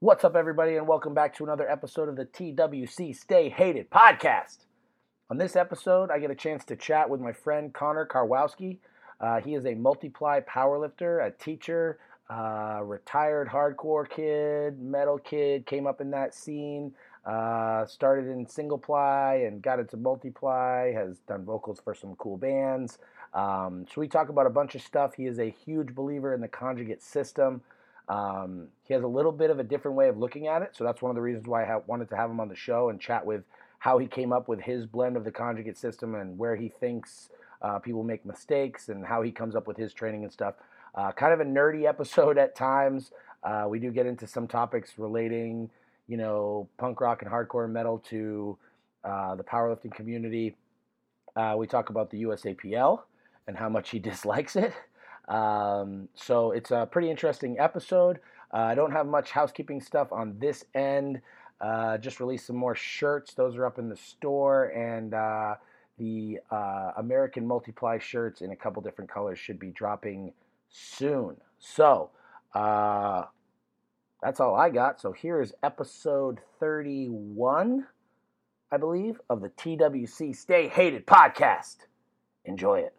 What's up, everybody, and welcome back to another episode of the TWC Stay Hated podcast. On this episode, I get a chance to chat with my friend Connor Karwowski. Uh, he is a multiply powerlifter, a teacher, uh, retired hardcore kid, metal kid, came up in that scene, uh, started in single ply and got into multiply, has done vocals for some cool bands. Um, so we talk about a bunch of stuff. He is a huge believer in the conjugate system. Um, he has a little bit of a different way of looking at it, so that's one of the reasons why I wanted to have him on the show and chat with how he came up with his blend of the conjugate system and where he thinks uh, people make mistakes and how he comes up with his training and stuff. Uh, kind of a nerdy episode at times. Uh, we do get into some topics relating, you know, punk rock and hardcore metal to uh, the powerlifting community. Uh, we talk about the USAPL and how much he dislikes it. Um, so it's a pretty interesting episode. Uh, I don't have much housekeeping stuff on this end. Uh, just released some more shirts. Those are up in the store, and uh, the uh, American Multiply shirts in a couple different colors should be dropping soon. So uh, that's all I got. So here is episode 31, I believe, of the TWC Stay Hated podcast. Enjoy it.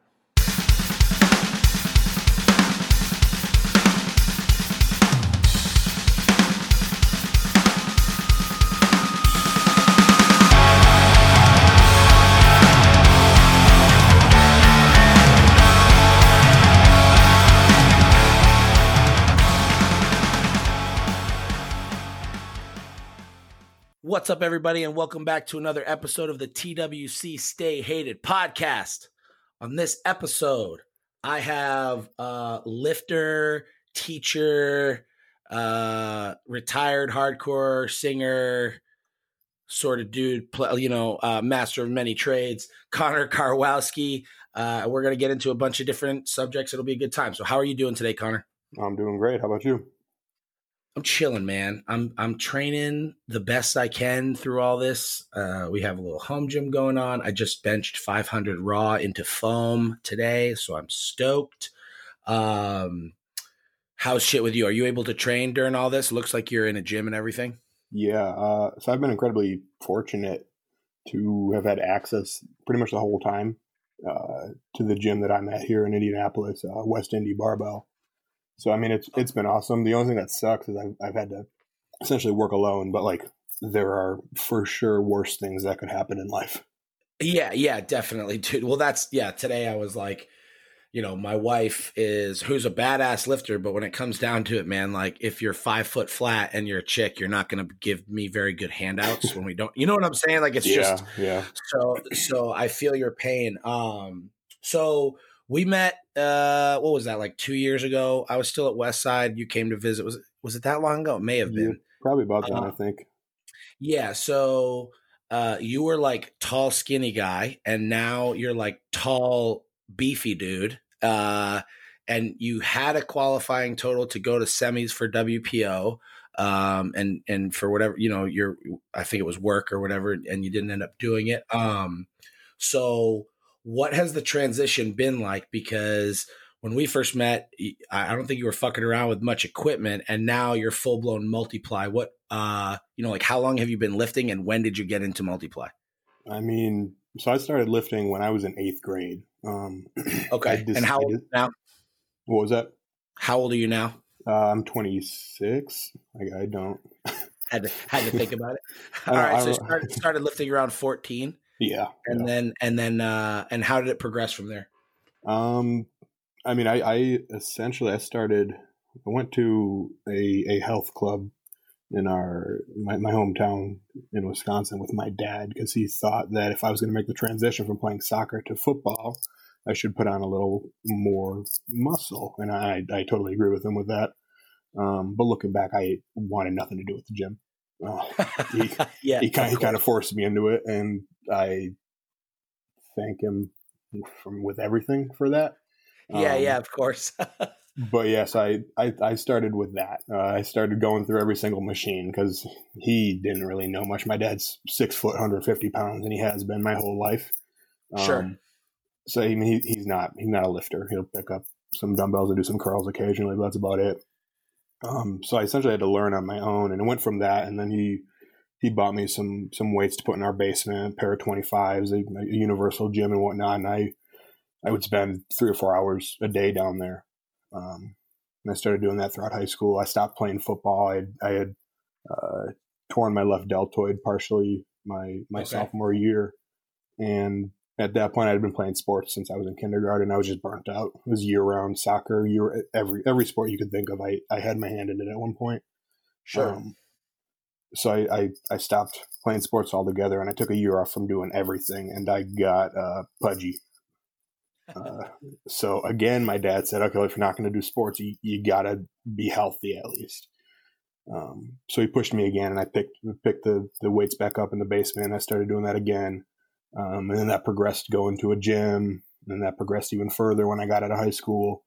What's up, everybody, and welcome back to another episode of the TWC Stay Hated podcast. On this episode, I have a lifter, teacher, uh, retired hardcore singer, sort of dude, you know, uh, master of many trades, Connor Karwowski. Uh, we're going to get into a bunch of different subjects. It'll be a good time. So, how are you doing today, Connor? I'm doing great. How about you? I'm chilling, man. I'm I'm training the best I can through all this. Uh, we have a little home gym going on. I just benched 500 raw into foam today, so I'm stoked. Um, how's shit with you? Are you able to train during all this? Looks like you're in a gym and everything. Yeah. Uh, so I've been incredibly fortunate to have had access pretty much the whole time uh, to the gym that I'm at here in Indianapolis, uh, West Indy Barbell. So I mean, it's it's been awesome. The only thing that sucks is I've, I've had to essentially work alone, but like there are for sure worse things that could happen in life. Yeah, yeah, definitely, dude. Well, that's yeah. Today I was like, you know, my wife is who's a badass lifter, but when it comes down to it, man, like if you're five foot flat and you're a chick, you're not going to give me very good handouts when we don't. You know what I'm saying? Like it's yeah, just yeah. So so I feel your pain. Um, so we met uh what was that like two years ago? I was still at west side. You came to visit. Was was it that long ago? It may have been. yeah, probably about that uh, i think. yeah so uh you were like tall skinny guy and now you're like tall beefy dude uh and you had a qualifying total to go to semis for wpo um and and for whatever you know your i think it was work or whatever and you didn't end up doing it. Um so what has the transition been like? Because when we first met, I don't think you were fucking around with much equipment, and now you're full blown multiply. What, uh, you know, like how long have you been lifting, and when did you get into multiply? I mean, so I started lifting when I was in eighth grade. Um, okay, and how old now? What was that? How old are you now? Uh, I'm 26. I, I don't. had to had to think about it. All right, so started, started lifting around 14. Yeah. And yeah. then and then uh and how did it progress from there? Um I mean I, I essentially I started I went to a, a health club in our my, my hometown in Wisconsin with my dad because he thought that if I was going to make the transition from playing soccer to football, I should put on a little more muscle, and I I totally agree with him with that. Um, but looking back, I wanted nothing to do with the gym. Uh, he, yeah, he kind, he kind of forced me into it, and I thank him from with everything for that. Yeah, um, yeah, of course. but yes, I, I, I started with that. Uh, I started going through every single machine because he didn't really know much. My dad's six foot, 150 pounds, and he has been my whole life. Um, sure. So I mean, he, he's not he's not a lifter. He'll pick up some dumbbells and do some curls occasionally, but that's about it. Um, so I essentially had to learn on my own, and it went from that. And then he he bought me some some weights to put in our basement, a pair of twenty fives, a, a universal gym and whatnot. And I I would spend three or four hours a day down there. Um, and I started doing that throughout high school. I stopped playing football. I had, I had uh, torn my left deltoid partially my my okay. sophomore year, and at that point, I had been playing sports since I was in kindergarten. I was just burnt out. It was year round soccer, year every every sport you could think of. I I had my hand in it at one point. Sure. Um, so I, I, I stopped playing sports altogether, and I took a year off from doing everything, and I got uh, pudgy. Uh, so again, my dad said, "Okay, if you're not going to do sports, you, you got to be healthy at least." Um, so he pushed me again, and I picked picked the the weights back up in the basement. And I started doing that again, um, and then that progressed going to a gym, and then that progressed even further when I got out of high school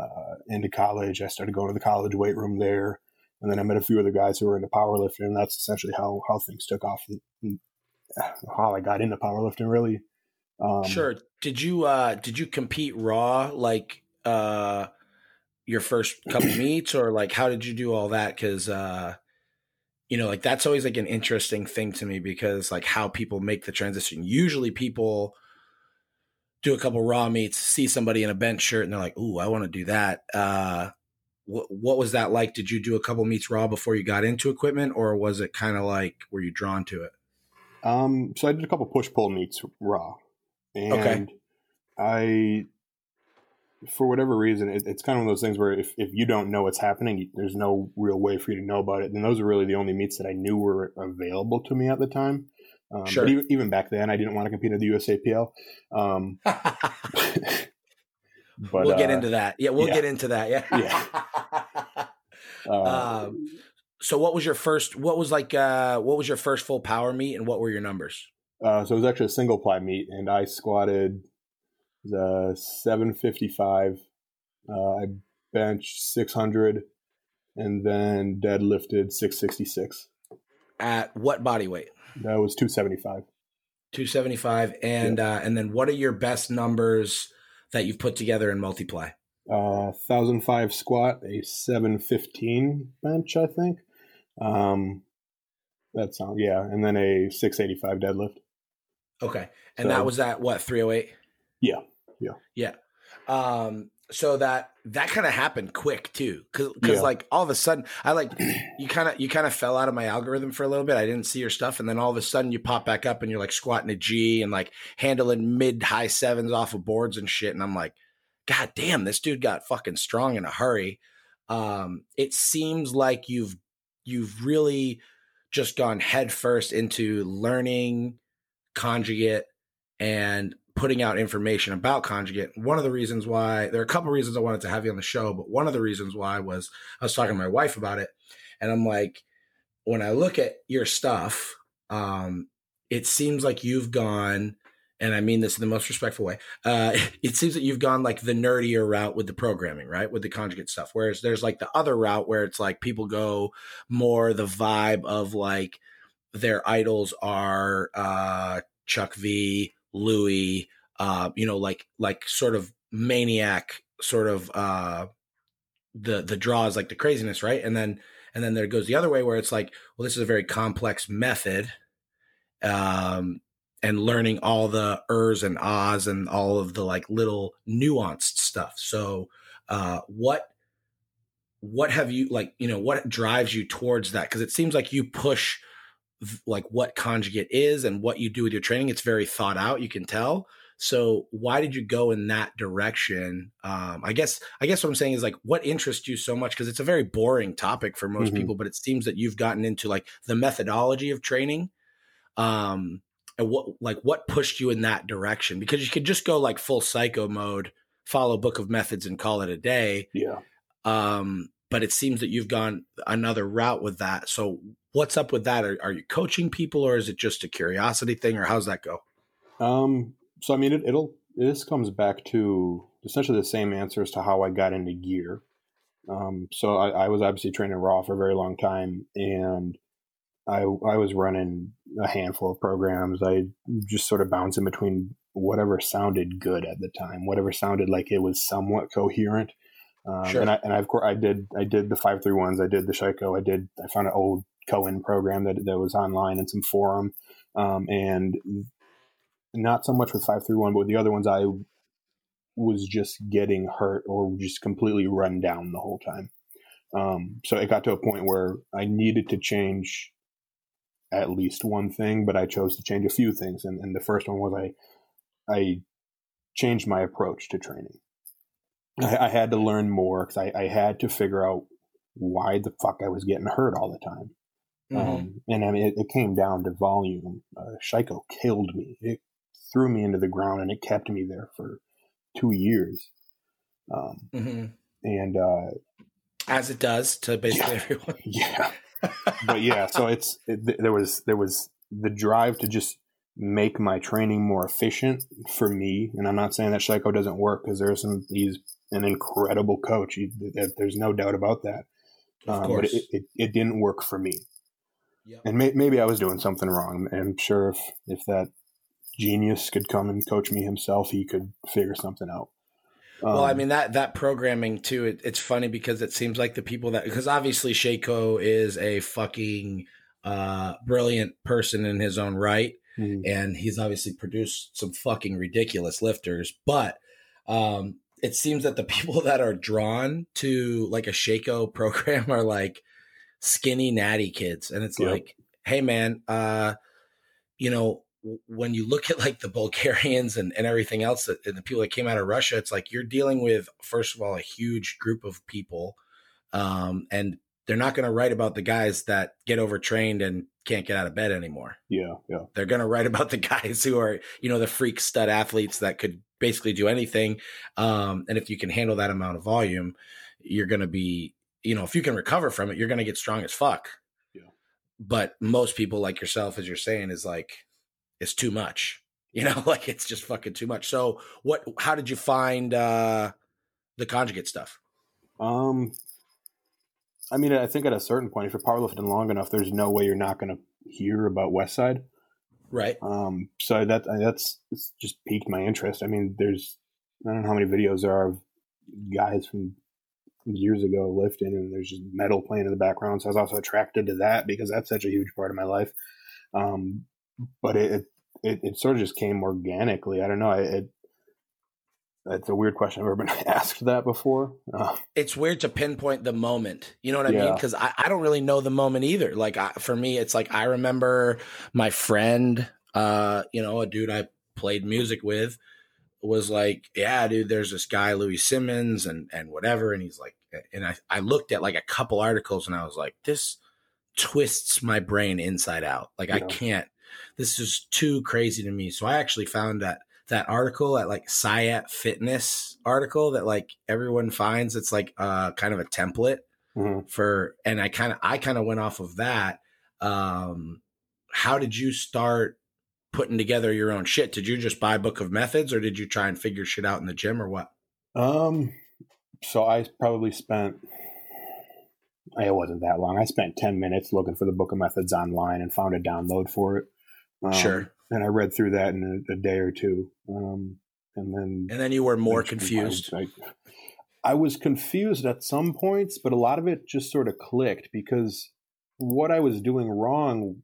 uh, into college. I started going to the college weight room there, and then I met a few other guys who were into powerlifting, and that's essentially how how things took off. And, how I got into powerlifting, really. Um, sure. Did you uh, did you compete raw like uh, your first couple meets, or like how did you do all that? Because uh, you know, like that's always like an interesting thing to me because like how people make the transition. Usually people do a couple raw meets, see somebody in a bench shirt, and they're like, "Ooh, I want to do that." Uh, what what was that like? Did you do a couple meets raw before you got into equipment, or was it kind of like were you drawn to it? Um, so I did a couple push pull meets raw, and okay. I for whatever reason, it, it's kind of one of those things where if, if you don't know what's happening, there's no real way for you to know about it. And those are really the only meets that I knew were available to me at the time. Um, sure. But even, even, back then, I didn't want to compete in the USAPL. Um, but we'll uh, get into that. Yeah, we'll yeah. get into that. Yeah. yeah. Uh, um, so, what was your first? What was like? Uh, what was your first full power meet, and what were your numbers? Uh, so it was actually a single ply meet, and I squatted the 755. Uh, I bench 600 and then deadlifted 666. At what body weight? That was 275. 275 and yeah. uh, and then what are your best numbers that you've put together in multiply? Uh 1005 squat, a 715 bench, I think. Um that sounds yeah, and then a 685 deadlift. Okay. And so, that was at what, 308? Yeah. Yeah. Yeah. Um, so that that kind of happened quick too because yeah. like all of a sudden i like you kind of you kind of fell out of my algorithm for a little bit i didn't see your stuff and then all of a sudden you pop back up and you're like squatting a g and like handling mid high sevens off of boards and shit and i'm like god damn this dude got fucking strong in a hurry um it seems like you've you've really just gone headfirst into learning conjugate and putting out information about conjugate. One of the reasons why there are a couple reasons I wanted to have you on the show, but one of the reasons why was I was talking to my wife about it, and I'm like, when I look at your stuff, um, it seems like you've gone, and I mean this in the most respectful way. Uh, it seems that you've gone like the nerdier route with the programming, right, with the conjugate stuff. Whereas there's like the other route where it's like people go more the vibe of like their idols are uh, Chuck V Louie, uh, you know, like like sort of maniac, sort of uh, the the draws like the craziness, right? And then and then there goes the other way where it's like, well, this is a very complex method, um, and learning all the ers and ahs and all of the like little nuanced stuff. So, uh, what what have you like? You know, what drives you towards that? Because it seems like you push like what conjugate is and what you do with your training. It's very thought out. You can tell. So why did you go in that direction? Um, I guess I guess what I'm saying is like what interests you so much because it's a very boring topic for most mm-hmm. people, but it seems that you've gotten into like the methodology of training. Um, and what like what pushed you in that direction? Because you could just go like full psycho mode, follow book of methods and call it a day. Yeah. Um, but it seems that you've gone another route with that. So what's up with that? Are, are, you coaching people or is it just a curiosity thing or how's that go? Um, so, I mean, it, it'll, this comes back to essentially the same answer as to how I got into gear. Um, so I, I, was obviously training raw for a very long time and I, I was running a handful of programs. I just sort of bounced in between whatever sounded good at the time, whatever sounded like it was somewhat coherent Um, sure. And I and I, of course I did I did the five three ones. I did the Sheiko. I did I found an old Coan program that that was online and some forum, um, and not so much with five three one, but with the other ones I was just getting hurt or just completely run down the whole time. Um, so it got to a point where I needed to change at least one thing, but I chose to change a few things. And, and the first one was I I changed my approach to training. I, I had to learn more because I, I, had to figure out why the fuck I was getting hurt all the time. Mm-hmm. Um, and I mean, it, it, came down to volume. Uh, Sheiko killed me. It threw me into the ground and it kept me there for two years. Um, mm-hmm. And uh, as it does to basically yeah, everyone. Yeah, but yeah. So it's it, there was there was the drive to just make my training more efficient for me. And I'm not saying that Sheiko doesn't work because there are some he's an incredible coach. He, there's no doubt about that. Um, but it, it, it, didn't work for me. Yep. And may, maybe I was doing something wrong. I'm sure if, if that genius could come and coach me himself, he could figure something out. Um, well, I um, mean that that programming too. It, it's funny because it seems like the people that because obviously Sheiko is a fucking uh, brilliant person in his own right, mm-hmm. and he's obviously produced some fucking ridiculous lifters. But um, it seems that the people that are drawn to like a Sheiko program are like skinny natty kids, and it's yep. like, hey man, uh, you know, when you look at like the Bulgarians and, and everything else that and the people that came out of Russia, it's like you're dealing with first of all a huge group of people, um, and they're not going to write about the guys that get overtrained and can't get out of bed anymore. Yeah, yeah. They're going to write about the guys who are you know the freak stud athletes that could basically do anything, um, and if you can handle that amount of volume, you're going to be you know if you can recover from it, you're going to get strong as fuck. Yeah. But most people like yourself, as you're saying, is like it's too much. You know, like it's just fucking too much. So what how did you find uh the conjugate stuff? Um I mean, I think at a certain point, if you're powerlifting long enough, there's no way you're not going to hear about Westside. Right. Um, so that that's it's just piqued my interest. I mean, there's I don't know how many videos there are of guys from years ago lifting, and there's just metal playing in the background. So I was also attracted to that because that's such a huge part of my life. Um, but it, it, it sort of just came organically. I don't know. It, it's a weird question. I've never been asked that before. Uh, it's weird to pinpoint the moment. You know what I yeah. mean? Because I, I don't really know the moment either. Like I, for me, it's like I remember my friend, uh, you know, a dude I played music with, was like, "Yeah, dude, there's this guy Louie Simmons and and whatever," and he's like, and I I looked at like a couple articles and I was like, this twists my brain inside out. Like yeah. I can't this is too crazy to me. So I actually found that that article at like SciAt Fitness article that like everyone finds. It's like uh kind of a template mm-hmm. for, and I kind of I kind of went off of that. Um, how did you start putting together your own shit? Did you just buy book of methods, or did you try and figure shit out in the gym, or what? Um, so I probably spent it wasn't that long. I spent 10 minutes looking for the book of methods online and found a download for it. Um, sure. And I read through that in a, a day or two. Um, and then, and then you were more confused. I, I, was confused at some points, but a lot of it just sort of clicked because what I was doing wrong,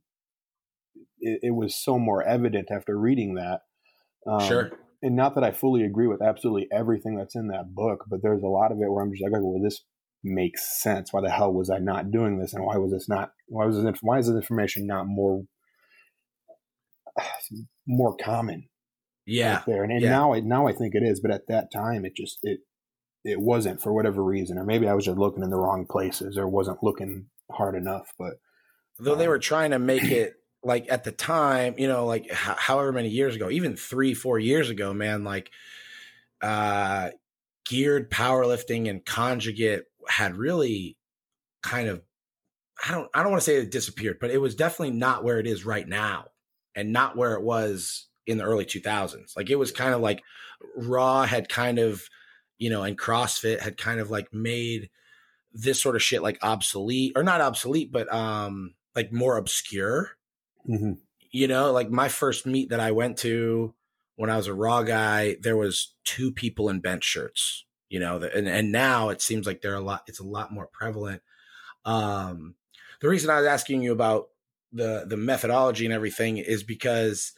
it, it was so more evident after reading that. Um, sure. And not that I fully agree with absolutely everything that's in that book, but there's a lot of it where I'm just like, well, this makes sense. Why the hell was I not doing this? And why was this not, why was this, why is this information not more more common. Yeah, there and, and yeah. now I now I think it is, but at that time it just it it wasn't for whatever reason, or maybe I was just looking in the wrong places or wasn't looking hard enough. But though um, they were trying to make it like at the time, you know, like h- however many years ago, even three four years ago, man, like uh geared powerlifting and conjugate had really kind of I don't I don't want to say it disappeared, but it was definitely not where it is right now and not where it was in the early 2000s. Like it was kind of like Raw had kind of, you know, and CrossFit had kind of like made this sort of shit like obsolete or not obsolete, but um like more obscure. Mm-hmm. You know, like my first meet that I went to when I was a raw guy, there was two people in bench shirts. you know, and, and now it seems like they're a lot, it's a lot more prevalent. Um, the reason I was asking you about the, the methodology and everything is because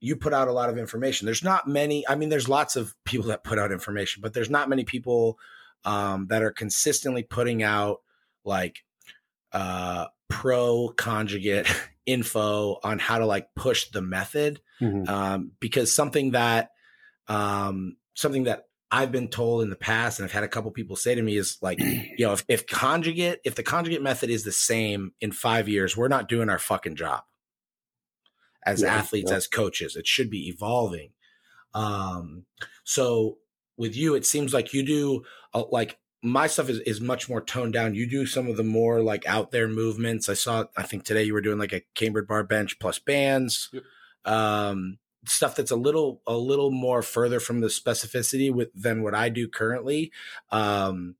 you put out a lot of information. There's not many, I mean, there's lots of people that put out information, but there's not many people, um, that are consistently putting out like, uh, pro conjugate info on how to like push the method. Mm-hmm. Um, because something that, um, something that I've been told in the past, and I've had a couple people say to me is like, you know, if, if conjugate, if the conjugate method is the same in five years, we're not doing our fucking job as yeah, athletes, yeah. as coaches. It should be evolving. Um, so with you, it seems like you do uh, like my stuff is, is much more toned down. You do some of the more like out there movements. I saw, I think today you were doing like a cambered bar bench plus bands. Yep. Um, stuff that's a little a little more further from the specificity with than what I do currently. Um,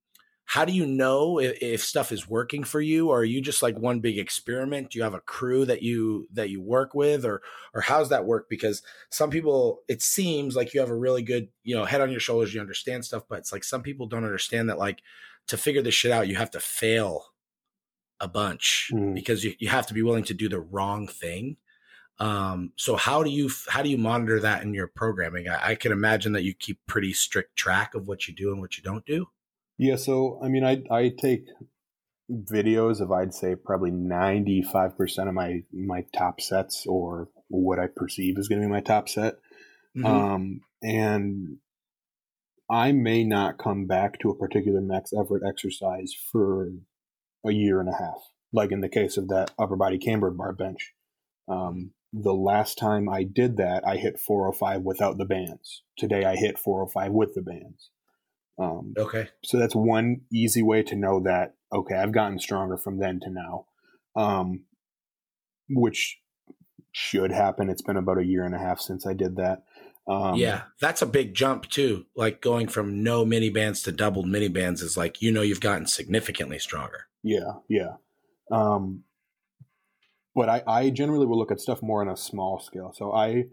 how do you know if, if, stuff is working for you, or are you just like one big experiment? Do you have a crew that you that you work with, or or how's that work? Because some people, it seems like you have a really good you know head on your shoulders, you understand stuff, but it's like some people don't understand that like to figure this shit out, you have to fail a bunch mm. because you, you have to be willing to do the wrong thing um, so how do you how do you monitor that in your programming? I, I, can imagine that you keep pretty strict track of what you do and what you don't do. Yeah, so I mean, I I take videos of I'd say probably ninety five percent of my my top sets or what I perceive is going to be my top set, mm-hmm. um, and I may not come back to a particular max effort exercise for a year and a half, like in the case of that upper body cambered bar bench. Um, the last time I did that, I hit 405 without the bands. Today I hit 405 with the bands. Um, okay. So that's one easy way to know that, okay, I've gotten stronger from then to now, um, which should happen. It's been about a year and a half since I did that. Um, yeah, that's a big jump too. Like going from no mini bands to doubled mini bands is like, you know, you've gotten significantly stronger. Yeah, yeah. Um, but I, I generally will look at stuff more on a small scale. So I,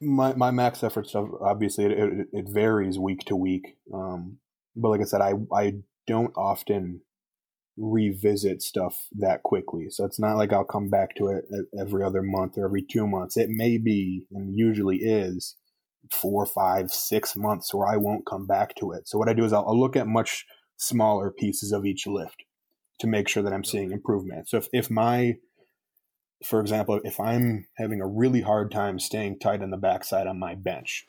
my, my max effort stuff, obviously it, it, it varies week to week. Um, but like I said, I, I don't often revisit stuff that quickly. So it's not like I'll come back to it every other month or every two months. It may be, and usually is, four, five, six months where I won't come back to it. So what I do is I'll, I'll look at much smaller pieces of each lift to make sure that I'm seeing improvement. So if, if my for example, if I'm having a really hard time staying tight on the backside on my bench,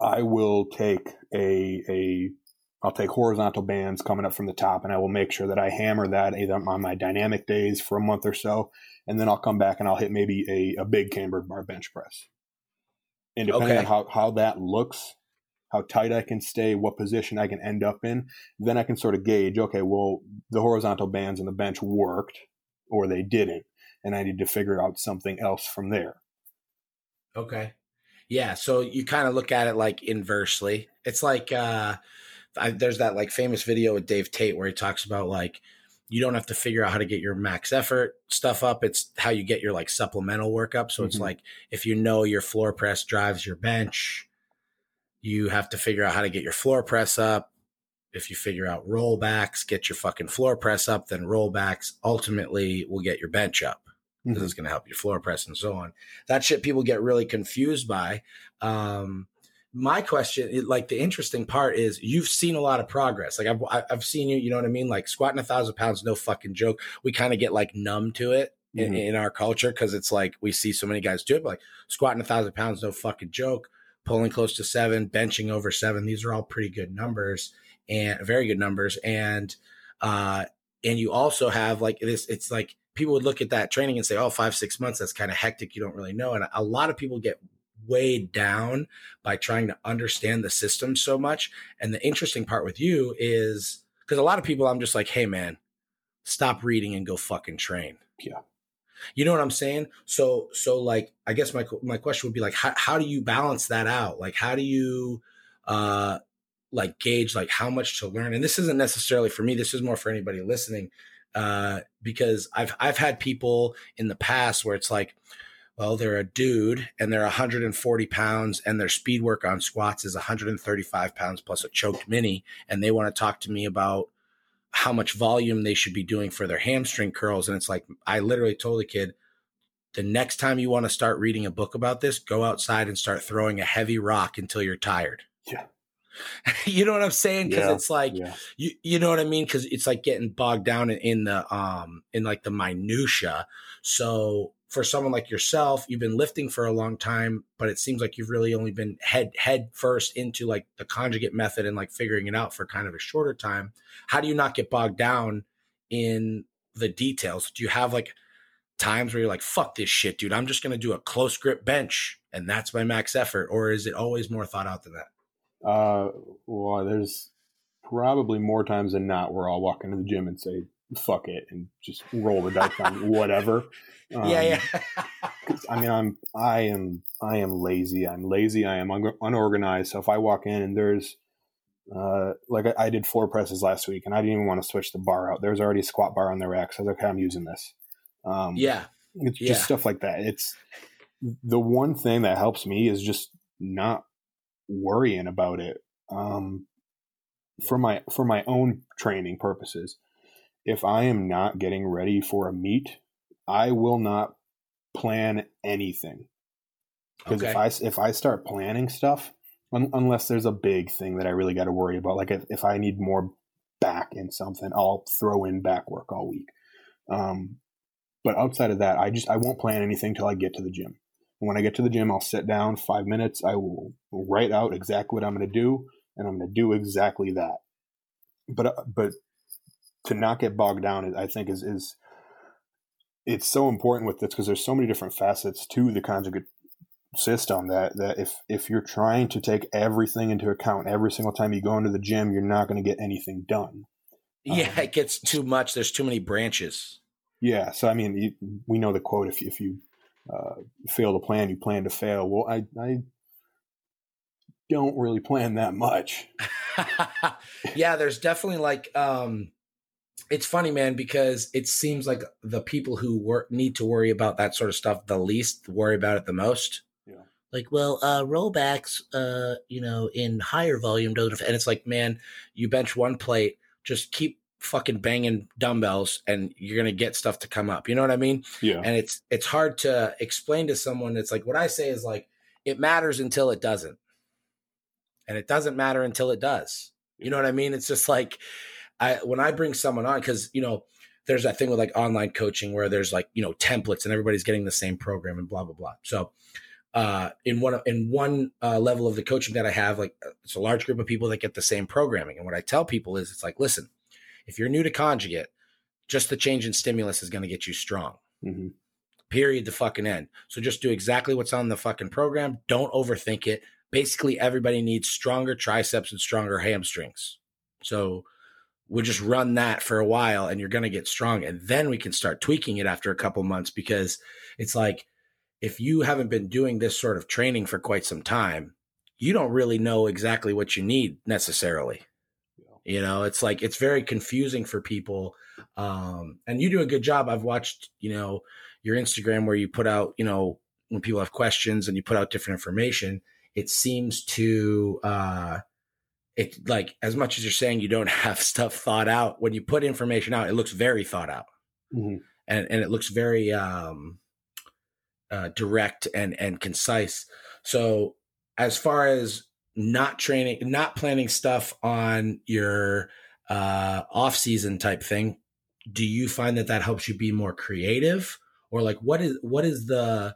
I will take a a I'll take horizontal bands coming up from the top, and I will make sure that I hammer that either on my dynamic days for a month or so, and then I'll come back and I'll hit maybe a, a big cambered bar bench press. And depending okay. on how, how that looks, how tight I can stay, what position I can end up in, then I can sort of gauge, okay, well, the horizontal bands on the bench worked or they didn't and I need to figure out something else from there. Okay. Yeah. So you kind of look at it like inversely. It's like uh, I, there's that like famous video with Dave Tate where he talks about like you don't have to figure out how to get your max effort stuff up. It's how you get your like supplemental workup. So mm-hmm. it's like if you know your floor press drives your bench, you have to figure out how to get your floor press up. If you figure out rollbacks, get your fucking floor press up, then rollbacks ultimately will get your bench up because mm-hmm. it's going to help your floor press and so on. That shit people get really confused by. Um, my question, like the interesting part is you've seen a lot of progress. Like I've, I've seen you, you know what I mean? Like squatting a thousand pounds, no fucking joke. We kind of get like numb to it mm-hmm. in, in, our culture. Cause it's like, we see so many guys do it, but like squatting a thousand pounds, no fucking joke, pulling close to seven, benching over seven. These are all pretty good numbers and very good numbers. And, uh, and you also have like this, it's like, people would look at that training and say, oh, five, six months, that's kind of hectic. You don't really know. And a lot of people get weighed down by trying to understand the system so much. And the interesting part with you is because a lot of people, I'm just like, hey, man, stop reading and go fucking train. Yeah. You know what I'm saying? So, so like, I guess my, my question would be like, how, how do you balance that out? Like, how do you, uh, like gauge like how much to learn? And this isn't necessarily for me. This is more for anybody listening uh, because I've I've had people in the past where it's like, well, they're a dude and they're 140 pounds and their speed work on squats is 135 pounds plus a choked mini. And they want to talk to me about how much volume they should be doing for their hamstring curls. And it's like, I literally told the kid, the next time you want to start reading a book about this, go outside and start throwing a heavy rock until you're tired. Yeah. you know what I'm saying? Because Yeah, it's like yeah. you you know what I mean? Because it's like getting bogged down in, in the um in like the minutia. So for someone like yourself, you've been lifting for a long time, but it seems like you've really only been head head first into like the conjugate method and like figuring it out for kind of a shorter time. How do you not get bogged down in the details? Do you have like times where you're like, fuck this shit, dude? I'm just gonna do a close grip bench and that's my max effort, or is it always more thought out than that? Uh, well, there's probably more times than not where I'll walk into the gym and say, fuck it, and just roll the dice on whatever. Um, yeah, yeah. I mean, I'm, I am, I am lazy. I'm lazy. I am un- unorganized. So if I walk in and there's, uh, like I, I did floor presses last week and I didn't even want to switch the bar out. There's already a squat bar on the rack. So I was like, okay, I'm using this. Um, yeah. it's Yeah. just stuff like that. It's the one thing that helps me is just not worrying about it. Um, for my for my own training purposes, if I am not getting ready for a meet, I will not plan anything. Because if I if I start planning stuff, un, unless there's a big thing that I really got to worry about, like if, if I need more back in something, I'll throw in back work all week. Um, but outside of that, I just I won't plan anything till I get to the gym. And when I get to the gym, I'll sit down five minutes. I will write out exactly what I'm going to do, and I'm going to do exactly that. But uh, but to not get bogged down, I think is is it's so important with this because there's so many different facets to the conjugate system that that if if you're trying to take everything into account every single time you go into the gym, you're not going to get anything done. Yeah, Um, it gets too much. There's too many branches. Yeah, so I mean, you, we know the quote: if if you uh, fail to plan, you plan to fail. Well, I I don't really plan that much. yeah, there's definitely like um it's funny, man, because it seems like the people who work need to worry about that sort of stuff the least worry about it the most. Yeah. Like, well, uh rollbacks, uh, you know, in higher volume don't and it's like, man, you bench one plate, just keep fucking banging dumbbells and you're gonna get stuff to come up. You know what I mean? Yeah, and it's it's hard to explain to someone it's like what i say is like it matters until it doesn't and it doesn't matter until it does you know what i mean it's just like i when i bring someone on because you know there's that thing with like online coaching where there's like you know templates and everybody's getting the same program and blah blah blah so uh, in one in one uh, level of the coaching that I have, like it's a large group of people that get the same programming. And what I tell people is, it's like, listen, if you're new to conjugate, just the change in stimulus is going to get you strong. Hmm period the fucking end. So just do exactly what's on the fucking program. Don't overthink it. Basically everybody needs stronger triceps and stronger hamstrings. So we'll just run that for a while and you're going to get strong and then we can start tweaking it after a couple months because it's like if you haven't been doing this sort of training for quite some time you don't really know exactly what you need necessarily you know it's like it's very confusing for people um and you do a good job. I've watched you know your instagram where you put out you know when people have questions and you put out different information it seems to uh it like as much as you're saying you don't have stuff thought out when you put information out it looks very thought out. Hmm and and it looks very um uh direct and and concise. So as far as not training not planning stuff on your uh off season type thing do you find that that helps you be more creative? Or like what is what is the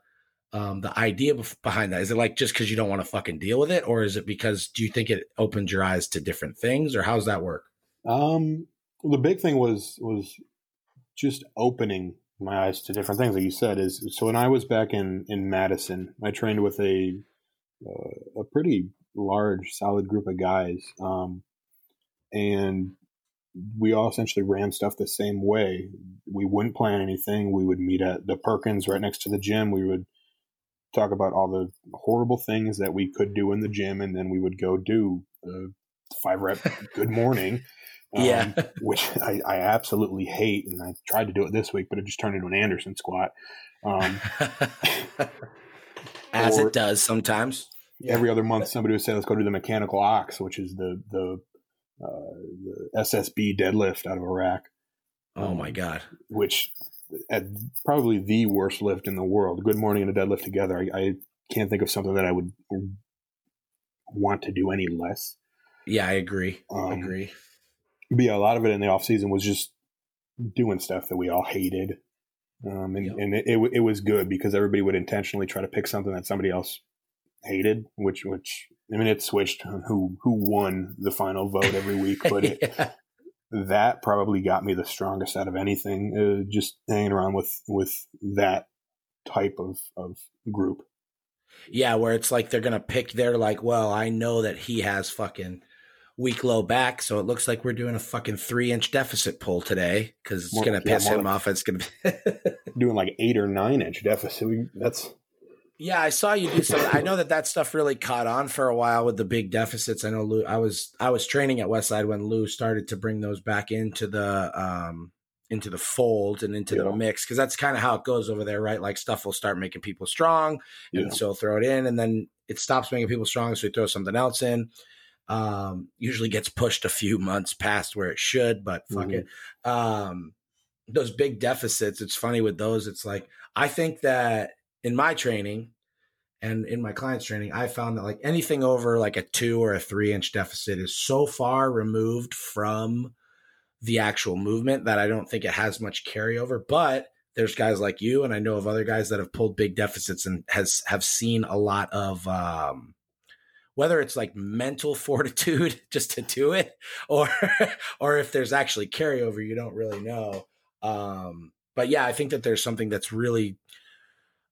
um the idea behind that? Is it like just because you don't want to fucking deal with it? Or is it because do you think it opens your eyes to different things? Or how's that work? Um, the big thing was was just opening my eyes to different things. Like you said, is so when I was back in in Madison, I trained with a uh, a pretty large, solid group of guys, um, and we all essentially ran stuff the same way. We wouldn't plan anything. We would meet at the Perkins right next to the gym. We would talk about all the horrible things that we could do in the gym, and then we would go do the five rep good morning Um, Yeah. which I, I absolutely hate, and I tried to do it this week, but it just turned into an Anderson squat. Um, As Or- it does sometimes. Every other month, somebody would say, "Let's go do the mechanical ox," which is the the, uh, the SSB deadlift out of a rack. Oh my god. which at probably the worst lift in the world. Good morning and a deadlift together. I, I can't think of something that I would want to do any less. Yeah, I agree. I Um, agree. But yeah, a lot of it in the off season was just doing stuff that we all hated. Um, and Yep. and it, it, it was good because everybody would intentionally try to pick something that somebody else hated, which, which, I mean, it switched on who, who won the final vote every week, but it, yeah. that probably got me the strongest out of anything. Uh, just hanging around with with that type of of group. Yeah, where it's like they're gonna pick. They're like, well, I know that he has fucking weak low back, so it looks like we're doing a fucking three inch deficit pull today because it's More- gonna piss him like- off. It's gonna. Be Doing like eight or nine inch deficit. We, that's yeah, I saw you do some. I know that that stuff really caught on for a while with the big deficits. I know Lou. I was I was training at Westside when Lou started to bring those back into the um into the fold and into the mix because that's kind of how it goes over there, right? Like stuff will start making people strong, and so throw it in, and then it stops making people strong, so he throw something else in. Um, usually gets pushed a few months past where it should, but fuck Mhm. it. Um, those big deficits, it's funny with those. It's like I think that in my training and in my clients' training, I found that like anything over like a two or a three inch deficit is so far removed from the actual movement that I don't think it has much carryover. But there's guys like you, and I know of other guys that have pulled big deficits and has have seen a lot of um, whether it's like mental fortitude just to do it, or or if there's actually carryover, you don't really know. Um, but yeah, I think that there's something that's really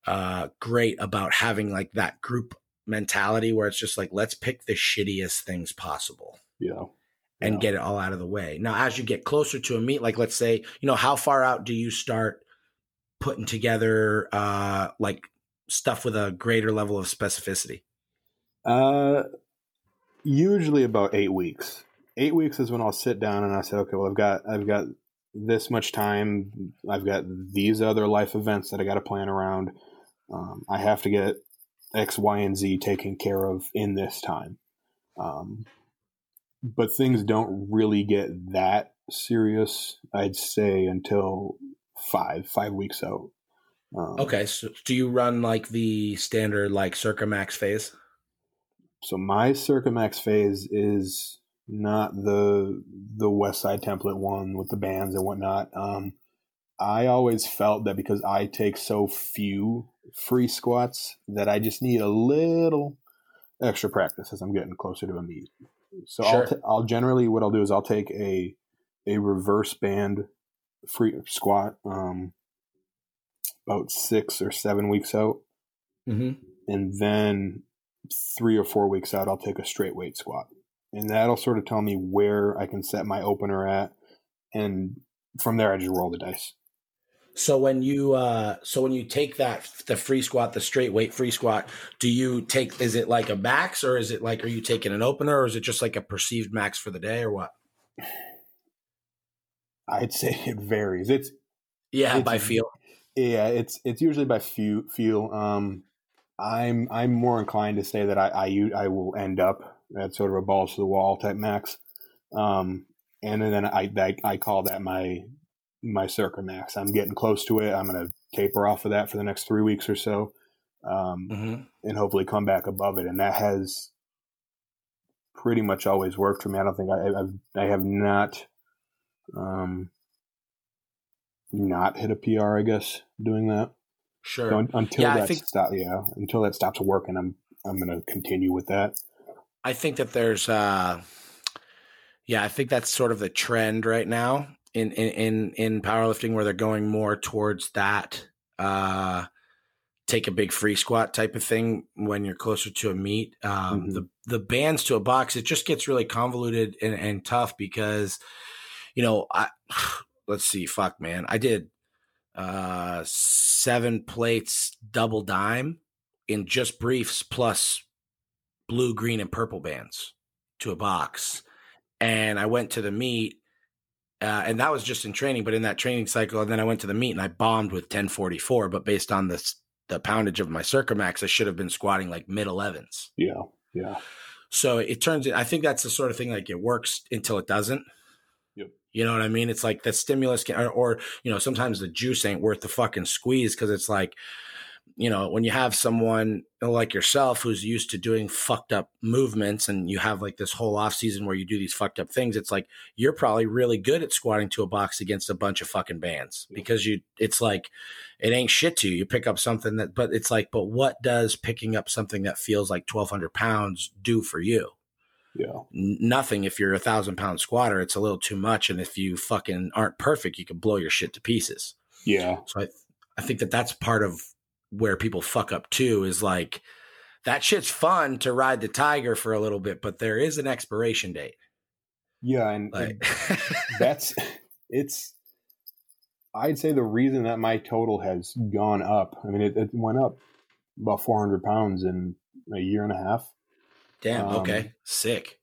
uh, great about having like that group mentality where it's just like let's pick the shittiest things possible know. and Yeah. get it all out of the way. Now, as you get closer to a meet, like let's say, you know, how far out do you start putting together uh like stuff with a greater level of specificity? Uh, usually about eight weeks. Eight weeks is when I'll sit down and I say, okay, well, I've got I've got this much time. I've got these other life events that I got to plan around. Um, I have to get X, Y, and Z taken care of in this time. Um, but things don't really get that serious, I'd say, until five five weeks out. Um, Okay, so do you run like the standard like Circa Max phase? so my Circa Max phase is not the the West Side template one with the bands and whatnot. Um, I always felt that because I take so few free squats that I just need a little extra practice as I'm getting closer to a meet. So Sure. I'll, t- I'll generally what I'll do is I'll take a a reverse band free squat um, about six or seven weeks out Mm-hmm. and then three or four weeks out, I'll take a straight weight squat, and that'll sort of tell me where I can set my opener at, and from there I just roll the dice. So when you uh so when you take that the free squat, the straight weight free squat, do you take is it like a max or is it like are you taking an opener or is it just like a perceived max for the day or what? I'd say it varies. It's Yeah, It's- by feel. yeah, it's it's usually by feel. feel. Um, I'm I'm more inclined to say that I I will end up at sort of a balls to the wall type max, um, and then I, I I call that my my circa max. I'm getting close to it. I'm gonna taper off of that for the next three weeks or so. Um, Mm-hmm. and hopefully come back above it. And that has pretty much always worked for me. I don't think I, I've, I have not, um, not hit a PR, I guess, doing that. Sure. So un- until Yeah, that think- stop, yeah, until that stops working, I'm, I'm going to continue with that. I think that there's uh yeah, I think that's sort of the trend right now in in in, in powerlifting where they're going more towards that uh take a big free squat type of thing when you're closer to a meet. Um Mhm. the the bands to a box, it just gets really convoluted and, and tough because you know, I let's see, fuck man. I did uh seven plates double dime in just briefs plus blue, green, and purple bands to a box. And I went to the meet Uh, and that was just in training, but in that training cycle, and then I went to the meet and I bombed with 1044. But based on this, the poundage of my Circa Max, I should have been squatting like mid 11s. Yeah, yeah. So it turns. I think that's the sort of thing like it works until it doesn't. Yep. You know what I mean? It's like the stimulus can, or, or you know, sometimes the juice ain't worth the fucking squeeze because it's like, you know, when you have someone like yourself who's used to doing fucked up movements and you have like this whole off season where you do these fucked up things, it's like you're probably really good at squatting to a box against a bunch of fucking bands because you, it's like, it ain't shit to you. You pick up something that, but it's like, but what does picking up something that feels like 1200 pounds do for you? Yeah. Nothing if you're a thousand pound squatter it's a little too much and if you fucking aren't perfect you can blow your shit to pieces Yeah. so i i think that that's part of where people fuck up too is like that shit's fun to ride the tiger for a little bit but there is an expiration date Yeah. And, like and that's, it's, I'd say the reason that my total has gone up, I mean, it, it went up about 400 pounds in a year and a half. damn um, okay sick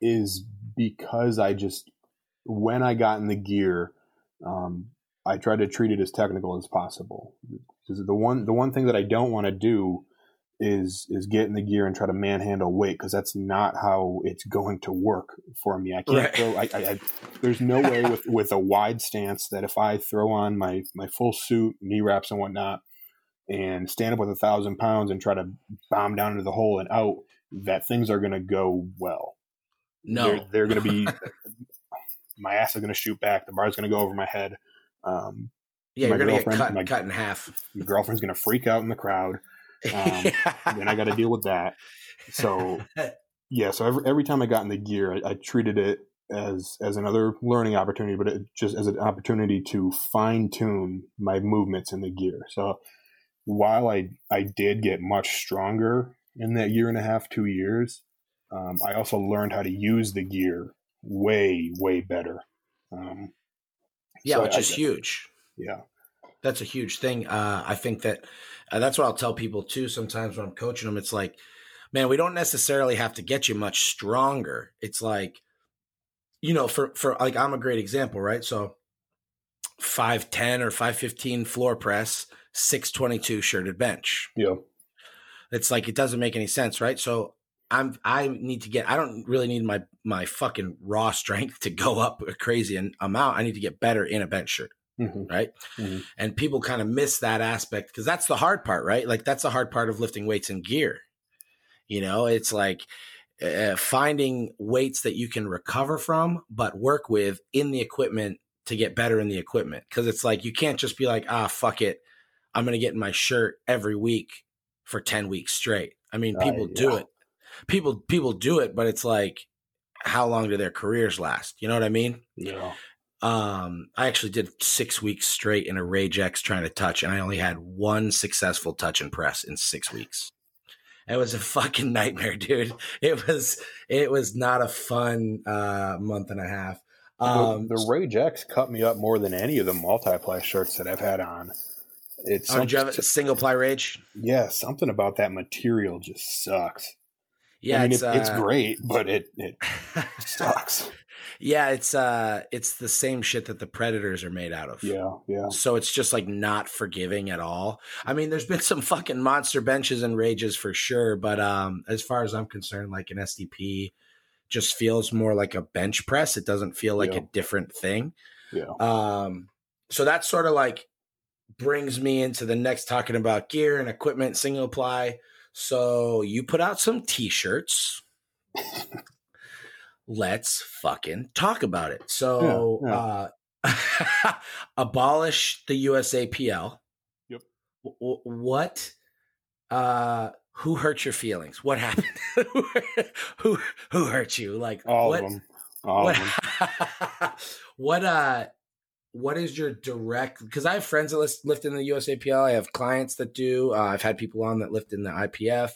is because I just when I got in the gear, um, I tried to treat it as technical as possible. Because the one the one thing that I don't want to do is is get in the gear and try to manhandle weight because that's not how it's going to work for me. I can't Right. throw. I, I, I there's no way with with a wide stance that if I throw on my my full suit, knee wraps and whatnot, and stand up with a thousand pounds and try to bomb down into the hole and out, that things are going to go well no they're, they're going to be my ass is going to shoot back the bar's going to go over my head um, yeah my you're gonna get cut, my- cut in half. my girlfriend's going to freak out in the crowd Um, then i got to deal with that. So yeah so every, every time i got in the gear I, I treated it as as another learning opportunity but it just as an opportunity to fine tune my movements in the gear. So while i i did get much stronger in that year and a half two years um, i also learned how to use the gear way way better. Um, yeah so which I- is huge yeah that's a huge thing. Uh, I think that uh, that's what I'll tell people too. Sometimes when I'm coaching them, it's like, man, we don't necessarily have to get you much stronger. It's like, you know, for for like I'm a great example, right? So, five ten or five fifteen floor press, six twenty two shirted bench. yeah It's like it doesn't make any sense, right? So I'm I need to get I don't really need my my fucking raw strength to go up a crazy amount. I need to get better in a bench shirt hmm right? Mhm. And people kind of miss that aspect because that's the hard part, right? Like that's the hard part of lifting weights in gear. You know, it's like uh, finding weights that you can recover from, but work with in the equipment to get better in the equipment. Because it's like you can't just be like, ah, fuck it, I'm gonna get in my shirt every week for ten weeks straight. I mean, Uh, people do yeah. it. People people do it, but it's like, how long do their careers last? You know what I mean? yeah Um, I actually did six weeks straight in a Rage X trying to touch, and I only had one successful touch and press in six weeks. It was a fucking nightmare, dude. It was it was not a fun uh, month and a half. Um, the, the Rage X cut me up more than any of the multiply shirts that I've had on. It's oh, did you have a single ply Rage? yeah, something about that material just sucks. Yeah, I mean, it's, it, it's uh, great, but it it sucks. Yeah, it's uh, it's the same shit that the Predators are made out of. yeah, yeah, So it's just like not forgiving at all. I mean, there's been some fucking monster benches and rages for sure, but um, as far as I'm concerned, like an SDP just feels more like a bench press. It doesn't feel like Yeah. a different thing. yeah. Um, so that sort of like brings me into the next talking about gear and equipment, single ply. So you put out some t-shirts. Let's fucking talk about it. So Yeah, uh abolish the USAPL. Yep. W- what uh who hurt your feelings? What happened? who who hurt you? Like All what of them, all what, of them. what uh what is your direct because i have friends that lift, lift in the usapl i have clients that do uh, i've had people on that lift in the ipf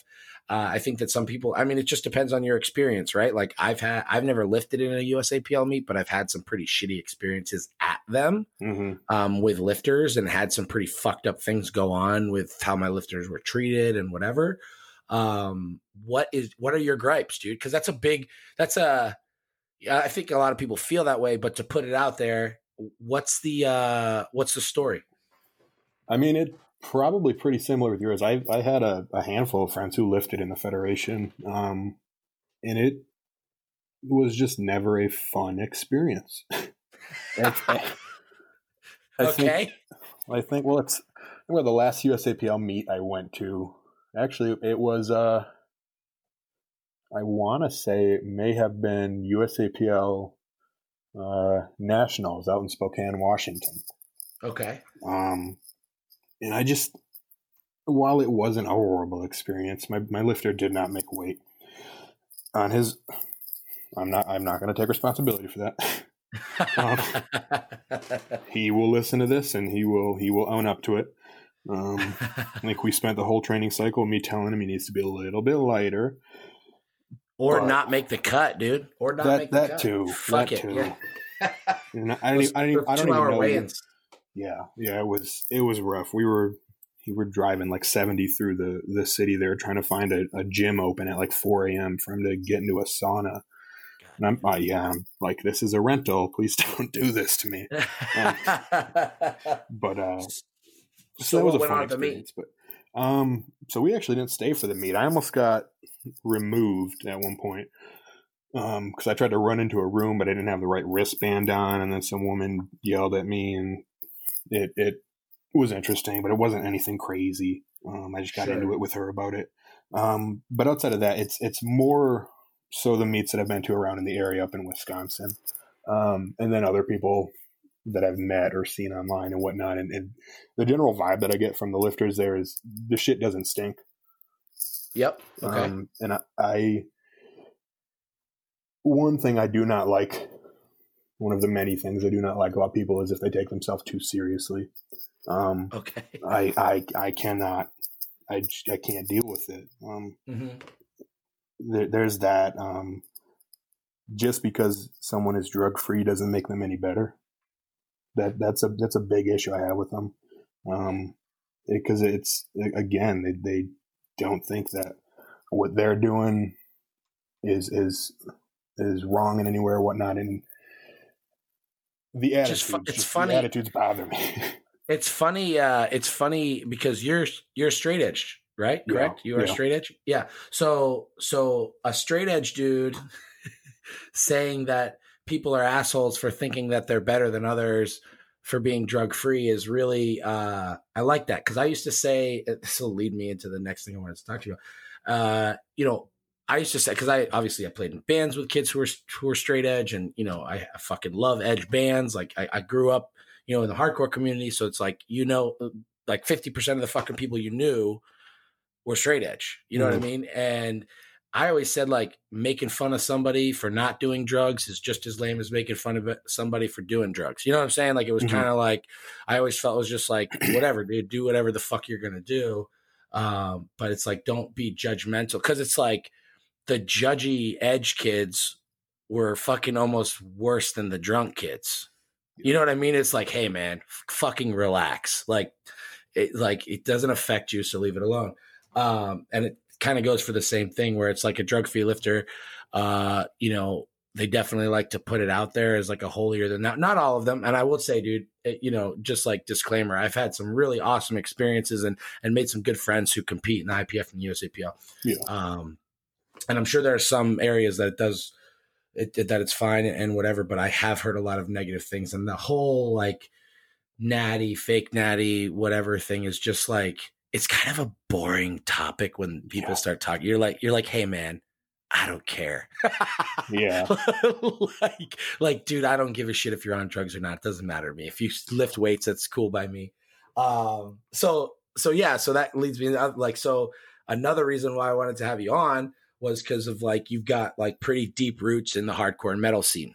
uh, i think that some people i mean it just depends on your experience right like i've had i've never lifted in a usapl meet but i've had some pretty shitty experiences at them hmm um, with lifters and had some pretty fucked up things go on with how my lifters were treated and whatever. Um, what is what are your gripes, dude? Because that's a big that's a I think a lot of people feel that way, but to put it out there, what's the uh, what's the story? I mean, it probably pretty similar with yours. I I had a, a handful of friends who lifted in the federation, um, and it was just never a fun experience. I, I, okay. Think, I think well, it's well the last USAPL meet I went to. Actually, it was. Uh, I want to say it may have been USAPL uh, Nationals out in Spokane, Washington. Okay. Um, and I just, while it wasn't a horrible experience, my, my lifter did not make weight. On his, I'm not I'm not going to take responsibility for that. um, he will listen to this and he will he will own up to it. Um, like we spent the whole training cycle me telling him he needs to be a little bit lighter, or but not make the cut, dude, or not that, make that cut. too. Fuck that it. Too. Yeah. I don't, even, I don't, even, I don't even know. Weigh-ins. Yeah, yeah, it was it was rough. We were we were driving like seventy through the the city there, trying to find a, a gym open at like four a.m. for him to get into a sauna. And I'm, uh, yeah, I'm like, this is a rental. Please don't do this to me. Um, but uh, so, so that was a fun experience. But um, so we actually didn't stay for the meet. I almost got removed at one point Um, because um, I tried to run into a room, but I didn't have the right wristband on, and then some woman yelled at me, and it it was interesting, but it wasn't anything crazy. Um, I just got sure. into it with her about it. Um, but outside of that, it's it's more so the meets that I've been to around in the area up in Wisconsin, um, and then other people that I've met or seen online and whatnot. And, and, the general vibe that I get from the lifters there is the shit doesn't stink. Yep. Okay. Um, and I, I, one thing I do not like, one of the many things I do not like about people is if they take themselves too seriously. Um, okay. I, I, I cannot, I, I can't deal with it. Um, mm-hmm there, there's that. Um, just because someone is drug free doesn't make them any better. That that's a that's a big issue I have with them, because um, it, it's again they they don't think that what they're doing is is is wrong in anywhere or whatnot, and the attitudes, fu- it's funny. attitudes bother me. it's funny. Uh, it's funny because you're you're straight edge, right? Correct. Yeah, you are yeah. straight edge. Yeah. So so a straight edge dude saying that people are assholes for thinking that they're better than others for being drug free is really uh, I like that because I used to say this will lead me into the next thing I wanted to talk to you about. Uh, you know, I used to say because I obviously I played in bands with kids who were who were straight edge, and you know I, I fucking love edge bands. Like I, I, grew up, you know, in the hardcore community, so it's like you know, like fifty percent of the fucking people you knew were straight edge. You know mm-hmm. what I mm-hmm. mean? And I always said like making fun of somebody for not doing drugs is just as lame as making fun of somebody for doing drugs. You know what I'm saying? Like it was mm-hmm. kind of like I always felt it was just like whatever, dude, do whatever the fuck you're gonna do. Um, but it's like don't be judgmental because it's like the judgy edge kids were fucking almost worse than the drunk kids. You know what I mean? It's like, hey man, f- fucking relax. Like, it like it doesn't affect you, so leave it alone. Um, and it kind of goes for the same thing where it's like a drug free lifter. Uh, you know, they definitely like to put it out there as like a holier than that. Not all of them. And I will say, dude, it, you know, just like disclaimer, I've had some really awesome experiences and, and made some good friends who compete in the IPF and USAPL. Yeah. Um, and I'm sure there are some areas that it does, it, that it's fine and whatever, but I have heard a lot of negative things. And the whole like natty, fake natty, whatever thing is just like, it's kind of a boring topic when people yeah. start talking. You're like, you're like, hey man, I don't care. yeah. like, like, dude, I don't give a shit if you're on drugs or not. It doesn't matter to me. If you lift weights, that's cool by me. Um, so, so yeah, so that leads me like, so another reason why I wanted to have you on was because of like, you've got like pretty deep roots in the hardcore metal scene.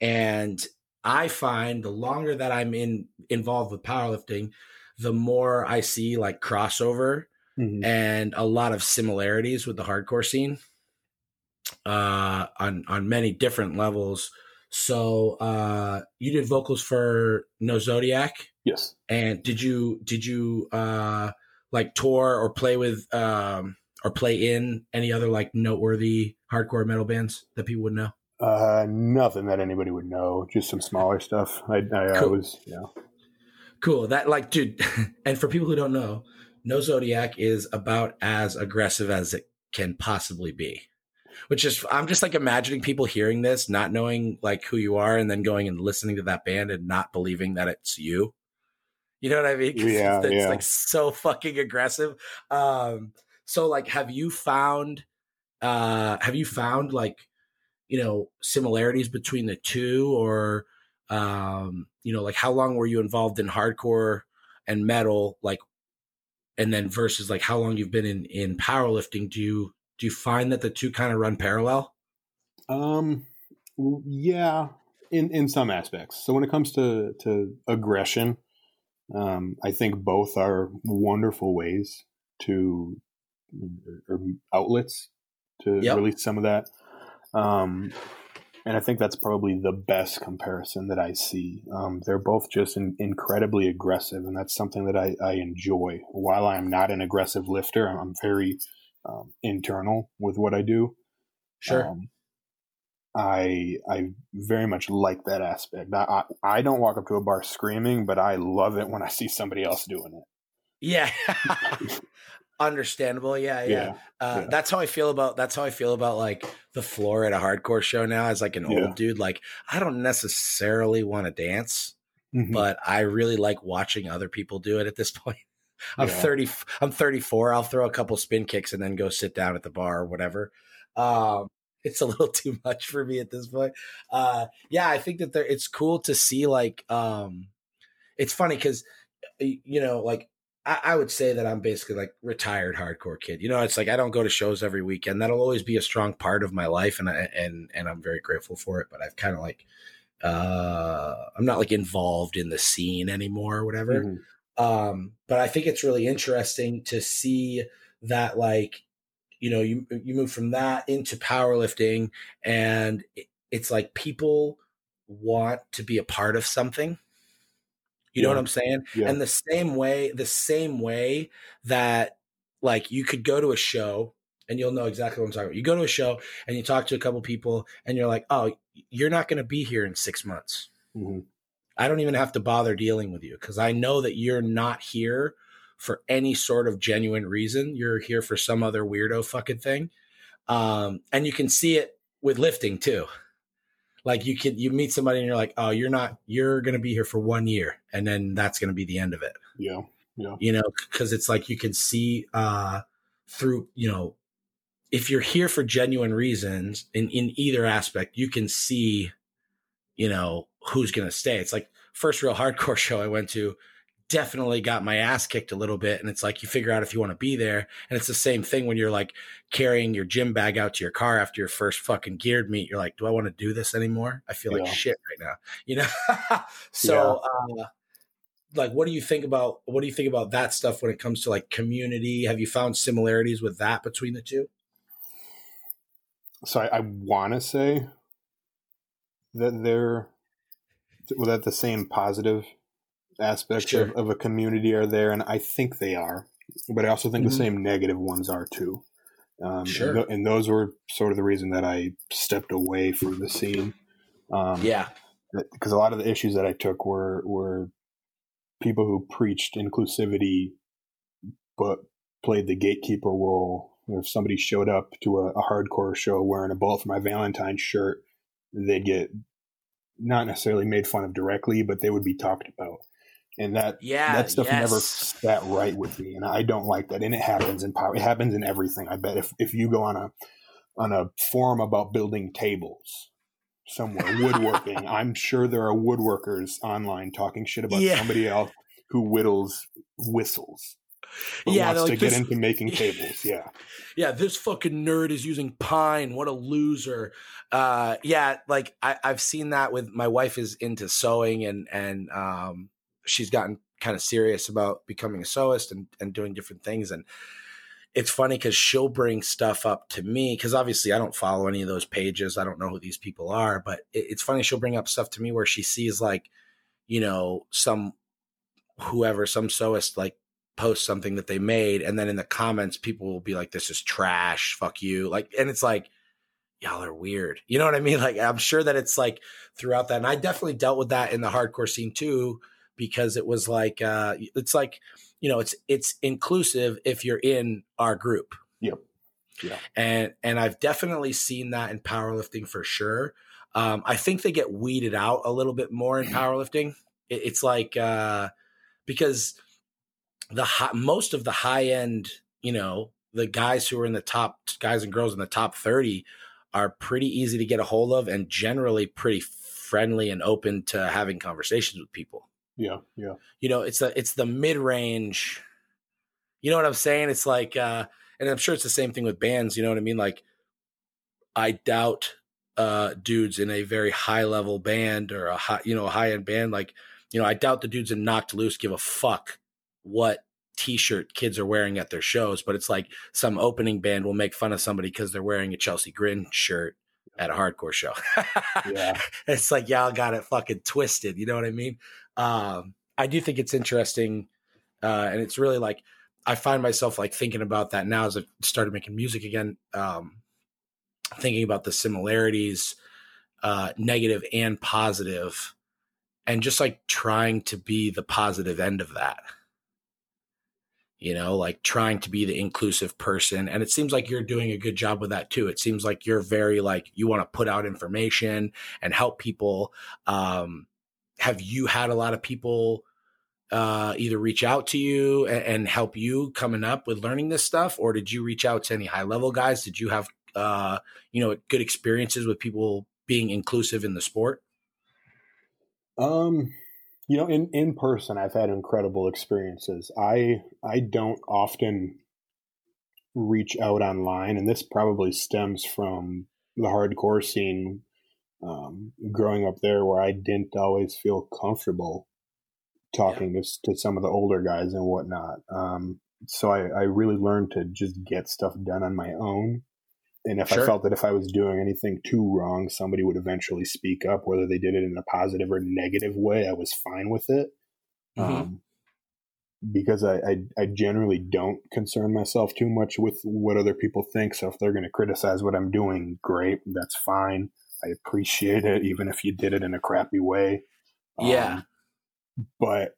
And I find the longer that I'm in involved with powerlifting, the more I see like crossover mm-hmm. and a lot of similarities with the hardcore scene uh, on on many different levels. So uh, you did vocals for No Zodiac, yes. And did you did you uh, like tour or play with um, or play in any other like noteworthy hardcore metal bands that people would know? Uh, nothing that anybody would know. Just some smaller stuff. I, I, Cool. Was, yeah. Cool. That like, dude. And for people who don't know, No Zodiac is about as aggressive as it can possibly be. Which is, I'm just like imagining people hearing this, not knowing like who you are, and then going and listening to that band and not believing that it's you. You know what I mean? Yeah, it's, it's yeah. like so fucking aggressive. Um, so like, have you found, uh, have you found like, you know, similarities between the two, or, um, you know, like how long were you involved in hardcore and metal, like, and then versus like how long you've been in in powerlifting? Do you do you find that the two kind of run parallel? Um, yeah, in in some aspects. So when it comes to to aggression, um, I think both are wonderful ways to or outlets to Yep. release some of that. Um, and I think that's probably the best comparison that I see. Um, they're both just in, incredibly aggressive, and that's something that I, I enjoy. While I am not an aggressive lifter, I'm, I'm very um, internal with what I do. Sure. Um, I I very much like that aspect. I, I I don't walk up to a bar screaming, but I love it when I see somebody else doing it. yeah. Understandable. Yeah, yeah. Uh, yeah. That's how I feel about. That's how I feel about like the floor at a hardcore show now. As like an Yeah. old dude, like I don't necessarily want to dance, Mhm. but I really like watching other people do it. At this point, I'm Yeah. 30. I'm 34. I'll throw a couple spin kicks and then go sit down at the bar or whatever. Um, it's a little too much for me at this point. Uh, yeah, I think that there. It's cool to see like. Um, it's funny because you know like I, I would say that I'm basically like retired hardcore kid. You know, it's like I don't go to shows every weekend. That'll always be a strong part of my life, and I and and I'm very grateful for it. But I've kind of like, uh, I'm not like involved in the scene anymore or whatever. Mhm. Um, but I think it's really interesting to see that like, you know, you you move from that into powerlifting, and it- it's like people want to be a part of something. You know what I'm saying? Yeah. And the same way, the same way that like you could go to a show and you'll know exactly what I'm talking about. You go to a show and you talk to a couple people and you're like, oh, you're not going to be here in six months. Mhm. I don't even have to bother dealing with you because I know that you're not here for any sort of genuine reason. You're here for some other weirdo fucking thing. Um, and you can see it with lifting too. Like you can you meet somebody and you're like, oh, you're not you're gonna be here for one year, and then that's gonna be the end of it. Yeah. Yeah. You know, because it's like you can see uh through, you know, if you're here for genuine reasons in, in either aspect, you can see, you know, who's gonna stay. It's like first real hardcore show I went to, definitely got my ass kicked a little bit. And it's like you figure out if you want to be there. And it's the same thing when you're like carrying your gym bag out to your car after your first fucking geared meet. You're like, do I want to do this anymore? I feel like shit right now. You know? so uh like what do you think about what do you think about that stuff when it comes to like community? Have you found similarities with that between the two? So I, I want to say that they're that the same positive aspects Sure. of, of a community are there, and I think they are. But I also think Mhm. the same negative ones are too. Um, Sure. and, tho- and those were sort of the reason that I stepped away from the scene. Um, Yeah. because a lot of the issues that I took were were people who preached inclusivity, but played the gatekeeper role. Or if somebody showed up to a, a hardcore show wearing a Bullet for My Valentine shirt, they'd get not necessarily made fun of directly, but they would be talked about, and that Yeah. that stuff never sat right with me, and I don't like that. And it happens in power. It happens in everything. I bet if if you go on a on a forum about building tables somewhere, woodworking, I'm sure there are woodworkers online talking shit about Yeah. somebody else who whittles whistles. But Yeah, wants they're to like, get into making tables. Yeah, yeah, this fucking nerd is using pine. What a loser. Uh, yeah, like I, I've seen that with my wife is into sewing and and um, she's gotten kind of serious about becoming a sewist and and doing different things. And it's funny because she'll bring stuff up to me because obviously I don't follow any of those pages. I don't know who these people are, but it, it's funny she'll bring up stuff to me where she sees like, you know, some whoever, some sewist like post something that they made and then in the comments people will be like this is trash fuck you like and it's like y'all are weird. You know what I mean? Like I'm sure that it's like throughout that. And I definitely dealt with that in the hardcore scene too, because it was like uh it's like, you know, it's it's inclusive if you're in our group. Yep. Yeah. And and I've definitely seen that in powerlifting for sure. Um, I think they get weeded out a little bit more in powerlifting. It, it's like uh because the high, most of the high end, you know, the guys who are in the top guys and girls in the top 30 are pretty easy to get a hold of and generally pretty friendly and open to having conversations with people. Yeah, yeah. You know, it's the it's the mid range. You know what I'm saying? It's like, uh, and I'm sure it's the same thing with bands. You know what I mean? Like, I doubt uh, dudes in a very high level band or a high, you know, a high end band. Like, you know, I doubt the dudes in Knocked Loose give a fuck what t-shirt kids are wearing at their shows, but it's like some opening band will make fun of somebody because they're wearing a Chelsea Grin shirt at a hardcore show. yeah. It's like y'all got it fucking twisted. You know what I mean? Um, I do think it's interesting. Uh, and it's really like, I find myself like thinking about that now as I started making music again, um, thinking about the similarities, uh, negative and positive, and just like trying to be the positive end of that you know, like trying to be the inclusive person. And it seems like you're doing a good job with that too. It seems like you're very like you want to put out information and help people. Um, have you had a lot of people uh, either reach out to you and, and, help you coming up with learning this stuff, or did you reach out to any high level guys? Did you have uh, you know good experiences with people being inclusive in the sport? Um, you know, in in person, I've had incredible experiences. I I don't often reach out online, and this probably stems from the hardcore scene. Um, growing up there, where I didn't always feel comfortable talking yeah. to to some of the older guys and whatnot. Um, so I, I really learned to just get stuff done on my own and if sure. I felt that if I was doing anything too wrong, somebody would eventually speak up, whether they did it in a positive or negative way. I was fine with it. Mm-hmm. Um, because I, I, I, generally don't concern myself too much with what other people think. So if they're going to criticize what I'm doing, great, that's fine. I appreciate it, even if you did it in a crappy way. Yeah. Um, but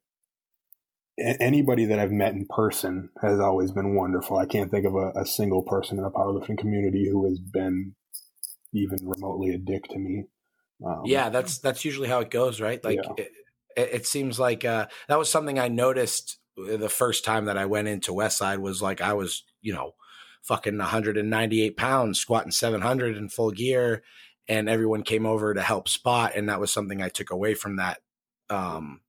anybody that I've met in person has always been wonderful. I can't think of a, a, single person in the powerlifting community who has been even remotely a dick to me. Um, yeah, that's that's usually how it goes, right? Like yeah. it, it, seems like uh, that was something I noticed the first time that I went into Westside was like I was, you know, fucking 198 pounds, squatting 700 in full gear, and everyone came over to help spot, and that was something I took away from that um,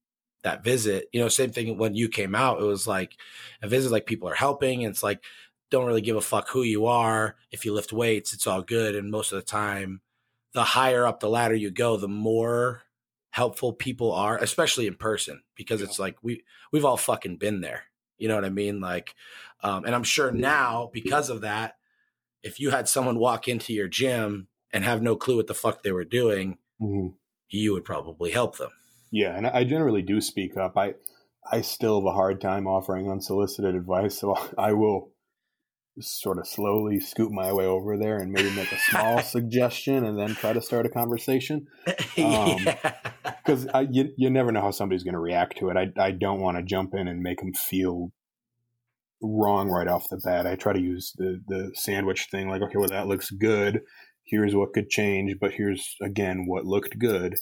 that visit. You know, same thing when you came out. It was like a visit, like people are helping. And it's like, don't really give a fuck who you are. If you lift weights, it's all good. And most of the time, the higher up the ladder you go, the more helpful people are, especially in person, because yeah. it's like we we've all fucking been there. You know what I mean? Like, um, and I'm sure now because of that, if you had someone walk into your gym and have no clue what the fuck they were doing, mm-hmm. you would probably help them. Yeah, and I generally do speak up. I I still have a hard time offering unsolicited advice, so I will sort of slowly scoot my way over there and maybe make a small suggestion and then try to start a conversation. Because um, you, you never know how somebody's going to react to it. I, I don't want to jump in and make them feel wrong right off the bat. I try to use the, the sandwich thing like, okay, well, that looks good. Here's what could change, but here's, again, what looked good.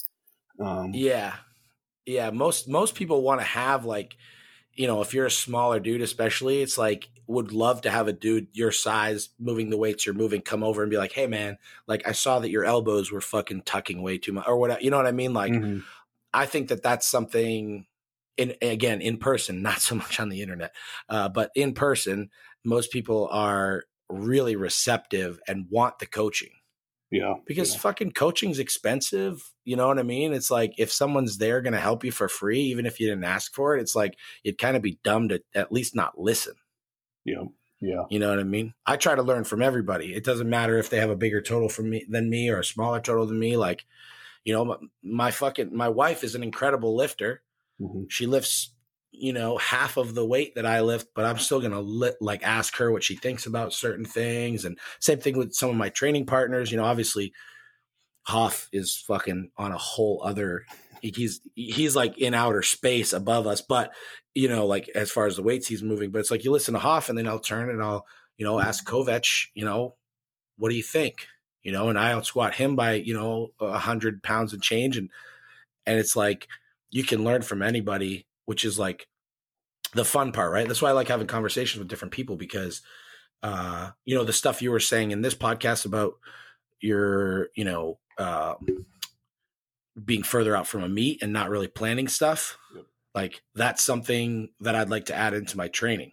Um, yeah yeah, most most people want to have like, you know, if you're a smaller dude, especially, it's like would love to have a dude your size moving the weights you're moving come over and be like, hey man, like I saw that your elbows were fucking tucking way too much or whatever. You know what I mean? Like, mm-hmm. I think that that's something. In again in person, not so much on the internet, uh, but in person, most people are really receptive and want the coaching. Yeah. Because yeah. fucking coaching's expensive. You know what I mean? It's like if someone's there going to help you for free, even if you didn't ask for it, it's like it'd kind of be dumb to at least not listen. Yeah. Yeah. You know what I mean? I try to learn from everybody. It doesn't matter if they have a bigger total from me than me or a smaller total than me. Like, you know, my, my fucking my wife is an incredible lifter. Mm-hmm. She lifts you know, half of the weight that I lift, but I'm still gonna li- like ask her what she thinks about certain things. And same thing with some of my training partners. You know, obviously, Hoff is fucking on a whole other. He's he's like in outer space above us, but you know, like as far as the weights he's moving. But it's like you listen to Hoff, and then I'll turn and I'll you know ask Kovac, you know, what do you think? You know, and I out squat him by you know a hundred pounds and change, and and it's like you can learn from anybody which is like the fun part, right? That's why I like having conversations with different people because, uh, you know, the stuff you were saying in this podcast about your, you know, uh, being further out from a meet and not really planning stuff, yep. like that's something that I'd like to add into my training.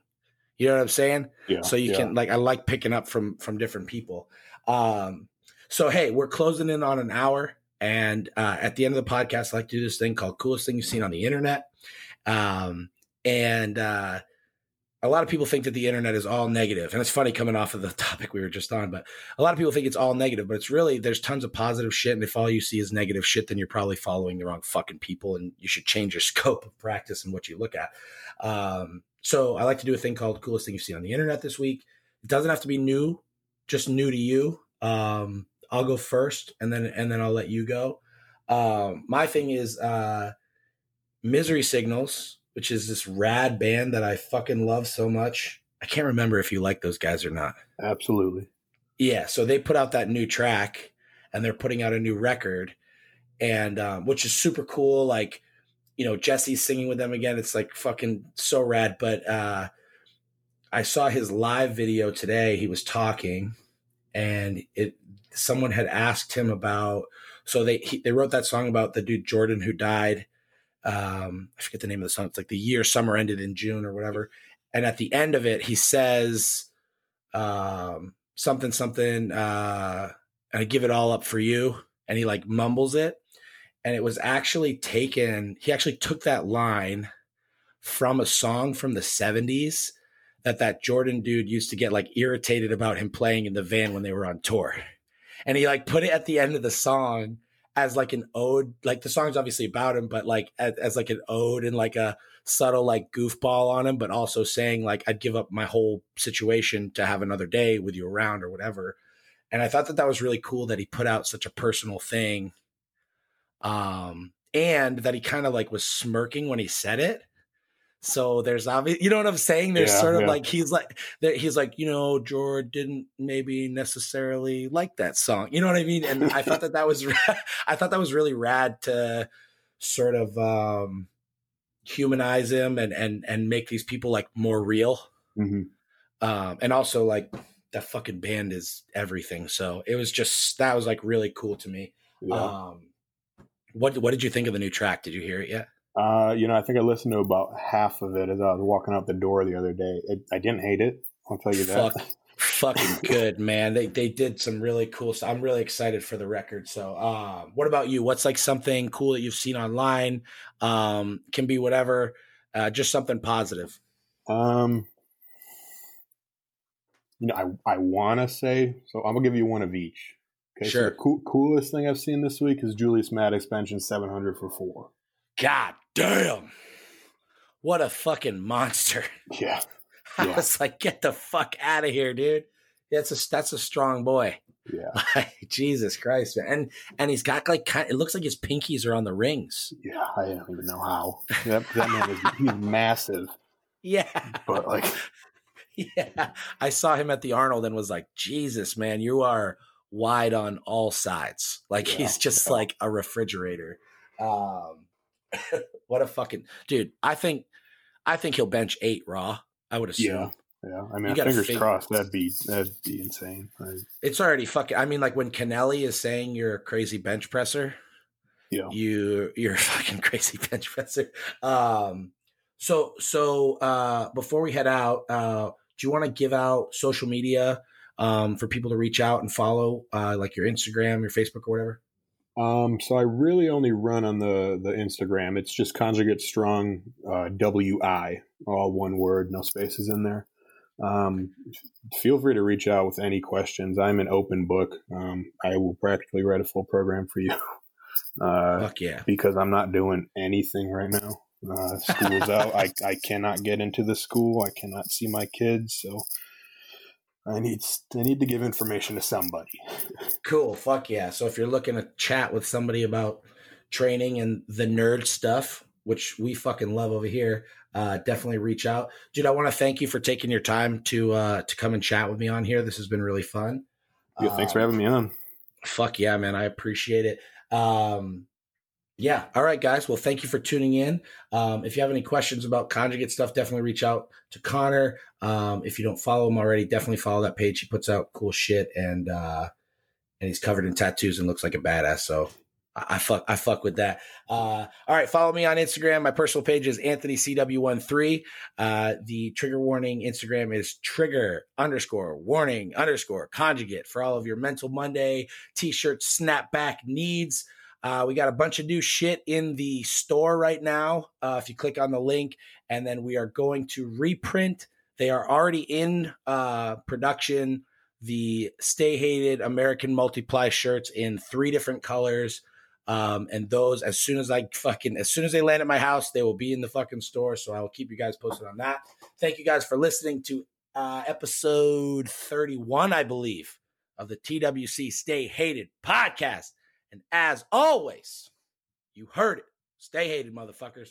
You know what I'm saying? Yeah. So you yeah. can like I like picking up from from different people. Um, so hey, we're closing in on an hour, and uh, at the end of the podcast, I like to do this thing called "Coolest Thing You've Seen on the Internet." Um, and uh, a lot of people think that the internet is all negative, and it's funny coming off of the topic we were just on. But a lot of people think it's all negative, but it's really there's tons of positive shit. And if all you see is negative shit, then you're probably following the wrong fucking people, and you should change your scope of practice and what you look at. Um, so I like to do a thing called "Coolest Thing You've Seen on the Internet" this week. It doesn't have to be new, just new to you. Um, I'll go first, and then and then I'll let you go. Um, my thing is uh, Misery Signals which is this rad band that I fucking love so much. I can't remember if you like those guys or not. Absolutely. Yeah, so they put out that new track and they're putting out a new record and um, which is super cool like you know Jesse's singing with them again it's like fucking so rad but uh I saw his live video today he was talking and it someone had asked him about so they he, they wrote that song about the dude Jordan who died um, I forget the name of the song. It's like the year summer ended in June or whatever. And at the end of it, he says um, something, something, uh, and I give it all up for you. And he like mumbles it. And it was actually taken, he actually took that line from a song from the 70s that that Jordan dude used to get like irritated about him playing in the van when they were on tour. And he like put it at the end of the song as like an ode. Like the song's obviously about him, but like as, as, like an ode and like a subtle like goofball on him, but also saying like I'd give up my whole situation to have another day with you around or whatever. And I thought that that was really cool that he put out such a personal thing. Um, and that he kind of like was smirking when he said it. So there's obvious, you know what I'm saying? There's yeah, sort of yeah. like he's like he's like you know George didn't maybe necessarily like that song. You know what I mean? And I thought that that was I thought that was really rad to sort of um, humanize him and and and make these people like more real. Mm-hmm. Um, and also like that fucking band is everything. So it was just that was like really cool to me. Yeah. Um, what what did you think of the new track? Did you hear it yet? Uh, you know, I think I listened to about half of it as I was walking out the door the other day. It, I didn't hate it. I'll tell you that. Fuck, fucking good, man. They they did some really cool stuff. I'm really excited for the record. So, um, what about you? What's like something cool that you've seen online? Um, can be whatever, uh, just something positive. Um, you know, I I want to say so. I'm gonna give you one of each. Okay, Sure. So the cool, coolest thing I've seen this week is Julius Maddox benching 700 for four. God damn, what a fucking monster! Yeah, I Yeah. was like, get the fuck out of here, dude. That's a that's a strong boy. yeah, Like, Jesus Christ, man. And and he's got like kind it looks like his pinkies are on the rings. yeah. I don't even know how. That, that man is he's massive, Yeah. but like, yeah. I saw him at the Arnold and was like, Jesus, man, you are wide on all sides. Like Yeah, he's just yeah. like a refrigerator. Um what a fucking dude. I think I think he'll bench eight raw. I would assume. yeah, yeah. I mean, fingers figure- crossed. That'd be that'd be insane. I, It's already fucking I mean, like when Kennelly is saying you're a crazy bench presser, yeah. you you're a fucking crazy bench presser. Um so so uh before we head out, uh do you want to give out social media um for people to reach out and follow uh like your Instagram, your Facebook or whatever? Um, so I really only run on the the Instagram. It's just conjugate strong uh, W I, all one word, no spaces in there. Um, feel free to reach out with any questions. I'm an open book. Um, I will practically write a full program for you uh, Fuck yeah. because I'm not doing anything right now. Uh, school's out. I, I cannot get into the school. I cannot see my kids. So I need I need to give information to somebody. Cool. Fuck yeah. So if you're looking to chat with somebody about training and the nerd stuff, which we fucking love over here, uh, definitely reach out. Dude, I want to thank you for taking your time to uh, to come and chat with me on here. This has been really fun. Yeah, thanks for having me on. Fuck yeah, man. I appreciate it. Um, yeah. All right, guys. Well, thank you for tuning in. Um, if you have any questions about conjugate stuff, definitely reach out to Connor. Um, if you don't follow him already, definitely follow that page. He puts out cool shit and uh, and he's covered in tattoos and looks like a badass. So I, fuck I fuck with that. Uh, all right, follow me on Instagram. My personal page is Anthony CW13. Uh, the trigger warning Instagram is trigger underscore warning underscore conjugate for all of your mental Monday t-shirt snapback needs. Uh, we got a bunch of new shit in the store right now. Uh, if you click on the link, and then we are going to reprint. They are already in uh, production. The Stay Hated American Multiply shirts in three different colors. Um, and those, as soon as I fucking, as soon as they land at my house, they will be in the fucking store. So I will keep you guys posted on that. Thank you guys for listening to uh, episode 31, I believe, of the TWC Stay Hated podcast. And as always, you heard it. Stay hated, motherfuckers.